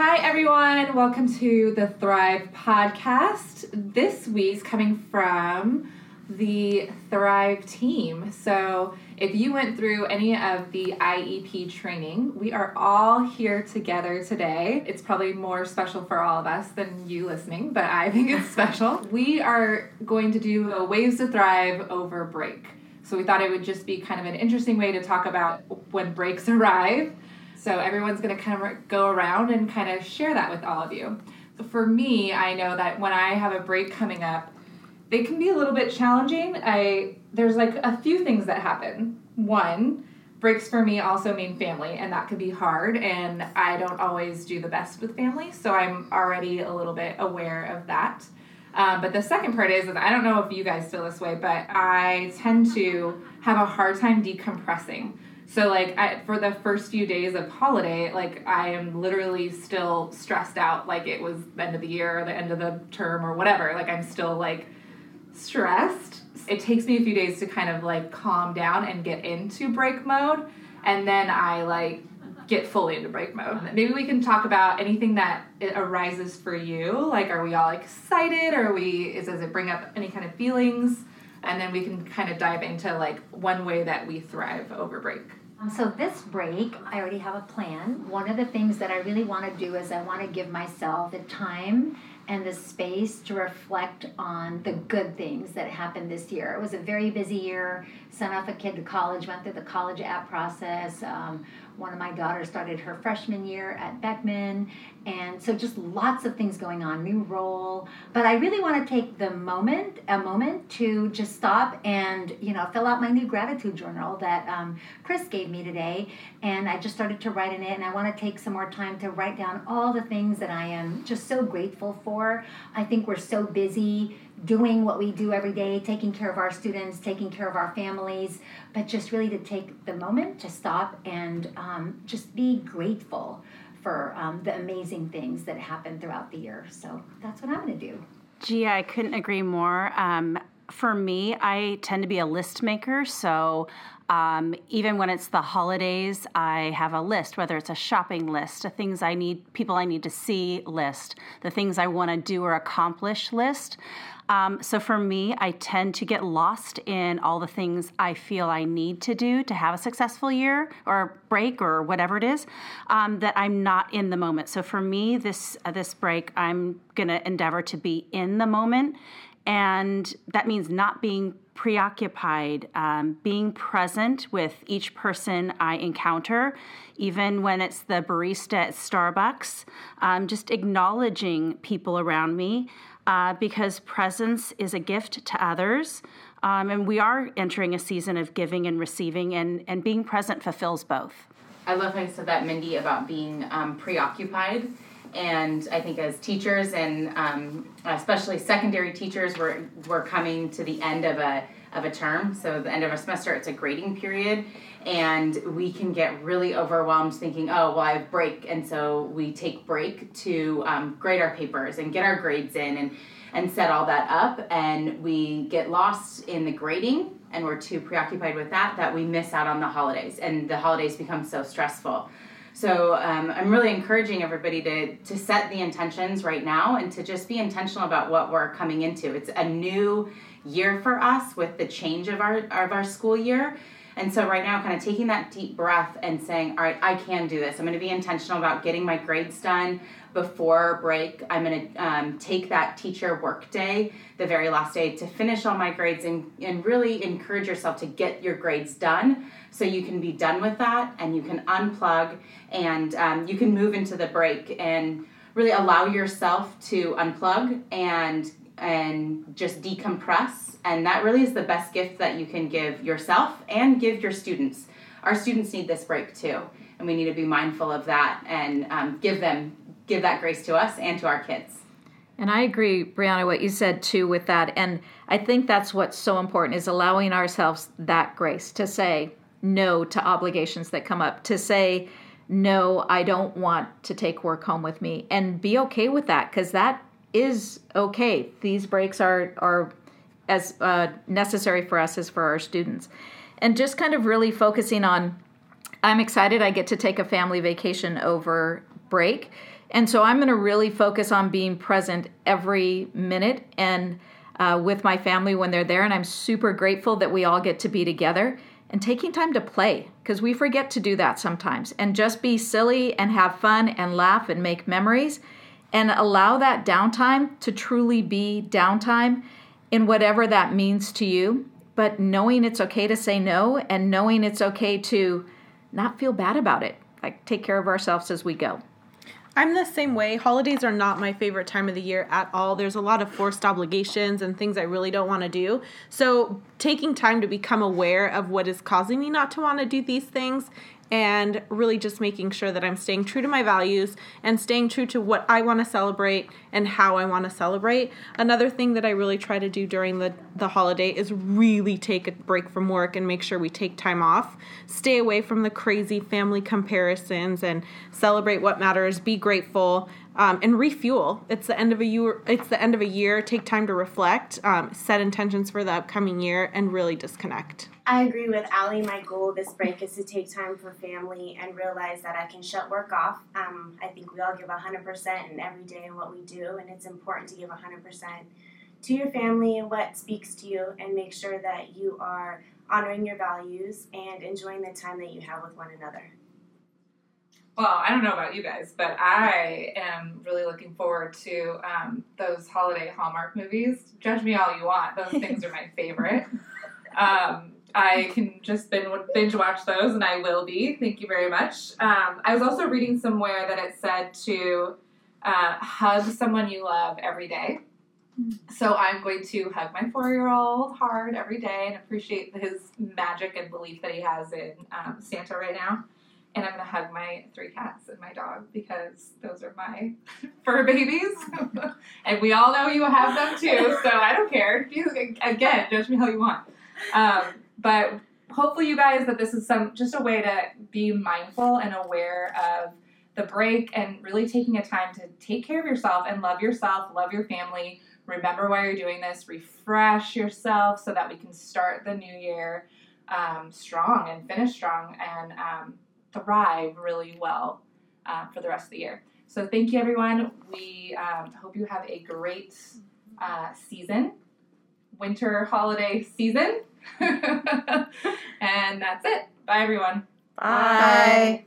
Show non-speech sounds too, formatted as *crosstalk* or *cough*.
Hi, everyone. Welcome to the Thrive podcast. This week's coming from the Thrive team. So, if you went through any of the IEP training, we are all here together today. It's probably more special for all of us than you listening, but I *laughs* think it's special. we are going to do a Ways to Thrive over break. So, we thought it would just be kind of an interesting way to talk about when breaks *laughs* arrive. So, everyone's going to kind of go around and kind of share that with all of you. For me, I know that when I have a break coming up, they can be a little bit challenging. I there's like a few things that happen. One, breaks for me also mean family, and that could be hard. And I don't always do the best with family, so I'm already a little bit aware of that. Um, but the second part is, is I don't know if you guys feel this way, but I tend to have a hard time decompressing. So like I, for the first few days of holiday, like I am literally still stressed out, like it was the end of the year or the end of the term or whatever. Like I'm still like stressed. It takes me a few days to kind of like calm down and get into break mode, and then I like get fully into break mode. Maybe we can talk about anything that arises for you. Like, are we all excited, or we is, does it bring up any kind of feelings? And then we can kind of dive into like one way that we thrive over break. Um, so this break, I already have a plan. One of the things that I really want to do is I want to give myself the time and the space to reflect on the good things that happened this year. It was a very busy year. Sent off a kid to college, went through the college app process. Um, one of my daughters started her freshman year at Beckman, and so just lots of things going on, new role. But I really want to take the moment, a moment to just stop and you know fill out my new gratitude journal that um, Chris gave me today, and I just started to write in it. And I want to take some more time to write down all the things that I am just so grateful for. I think we're so busy doing what we do every day, taking care of our students, taking care of our families, but just really to take the moment to stop and um, just be grateful for um, the amazing things that happen throughout the year. So that's what I'm going to do. Gee, I couldn't agree more. Um, for me, I tend to be a list maker. So um, even when it's the holidays, I have a list, whether it's a shopping list, a things I need, people I need to see list, the things I want to do or accomplish list. Um, so for me, I tend to get lost in all the things I feel I need to do to have a successful year or break or whatever it is. Um, that I'm not in the moment. So for me, this uh, this break, I'm gonna endeavor to be in the moment, and that means not being preoccupied, um, being present with each person I encounter, even when it's the barista at Starbucks, um, just acknowledging people around me uh, because presence is a gift to others. Um, and we are entering a season of giving and receiving, and, and being present fulfills both. I love how you said that, Mindy, about being um, preoccupied. And I think as teachers and um, especially secondary teachers, we're, we're coming to the end of a, of a term. So, the end of a semester, it's a grading period. And we can get really overwhelmed thinking, oh, well, I have break. And so we take break to um, grade our papers and get our grades in and, and set all that up. And we get lost in the grading and we're too preoccupied with that that we miss out on the holidays. And the holidays become so stressful. So um, I'm really encouraging everybody to to set the intentions right now and to just be intentional about what we're coming into. It's a new year for us with the change of our of our school year. And so right now, kind of taking that deep breath and saying, all right, I can do this. I'm going to be intentional about getting my grades done before break. I'm going to um, take that teacher work day, the very last day, to finish all my grades and, and really encourage yourself to get your grades done so you can be done with that and you can unplug and um, you can move into the break and really allow yourself to unplug and and just decompress. And that really is the best gift that you can give yourself and give your students. Our students need this break too and we need to be mindful of that and um, give them give that grace to us and to our kids. And I agree, Brianna, what you said too with that. And I think that's what's so important is allowing ourselves that grace to say no to obligations that come up, to say, no, I don't want to take work home with me, and be okay with that because that is okay. These breaks are are as uh, necessary for us as for our students, and just kind of really focusing on. I'm excited. I get to take a family vacation over break. And so I'm going to really focus on being present every minute and uh, with my family when they're there. And I'm super grateful that we all get to be together and taking time to play because we forget to do that sometimes and just be silly and have fun and laugh and make memories and allow that downtime to truly be downtime in whatever that means to you. But knowing it's okay to say no and knowing it's okay to not feel bad about it, like take care of ourselves as we go. I'm the same way. Holidays are not my favorite time of the year at all. There's a lot of forced obligations and things I really don't want to do. So, taking time to become aware of what is causing me not to want to do these things and really just making sure that I'm staying true to my values and staying true to what I want to celebrate and how I want to celebrate. Another thing that I really try to do during the, the holiday is really take a break from work and make sure we take time off. Stay away from the crazy family comparisons and celebrate what matters, be grateful. Um, and refuel. It's the end of a year. It's the end of a year. Take time to reflect, um, set intentions for the upcoming year, and really disconnect. I agree with Ali. My goal this break is to take time for family and realize that I can shut work off. Um, I think we all give 100% in every day in what we do, and it's important to give 100% to your family and what speaks to you, and make sure that you are honoring your values and enjoying the time that you have with one another. Well, I don't know about you guys, but I am really looking forward to um, those holiday Hallmark movies. Judge me all you want; those things are my *laughs* favorite. Um, I can just binge watch those, and I will be. Thank you very much. Um, I was also reading somewhere that it said to uh, hug someone you love every day. So I'm going to hug my four-year-old hard every day and appreciate his magic and belief that he has in um, Santa right now and I'm gonna hug my three cats and my dog because those are my *laughs* fur babies, *laughs* and we all know you have them too. So I don't care. You, again, judge me how you want. Um, but hopefully, you guys that this is some just a way to be mindful and aware of the break and really taking a time to take care of yourself and love yourself, love your family. Remember why you're doing this. Refresh yourself so that we can start the new year um, strong and finish strong and. Um, thrive really well uh, for the rest of the year. So thank you, everyone. We um, hope you have a great uh, season, winter holiday season. *laughs* and that's it. Bye, everyone. Bye. Bye.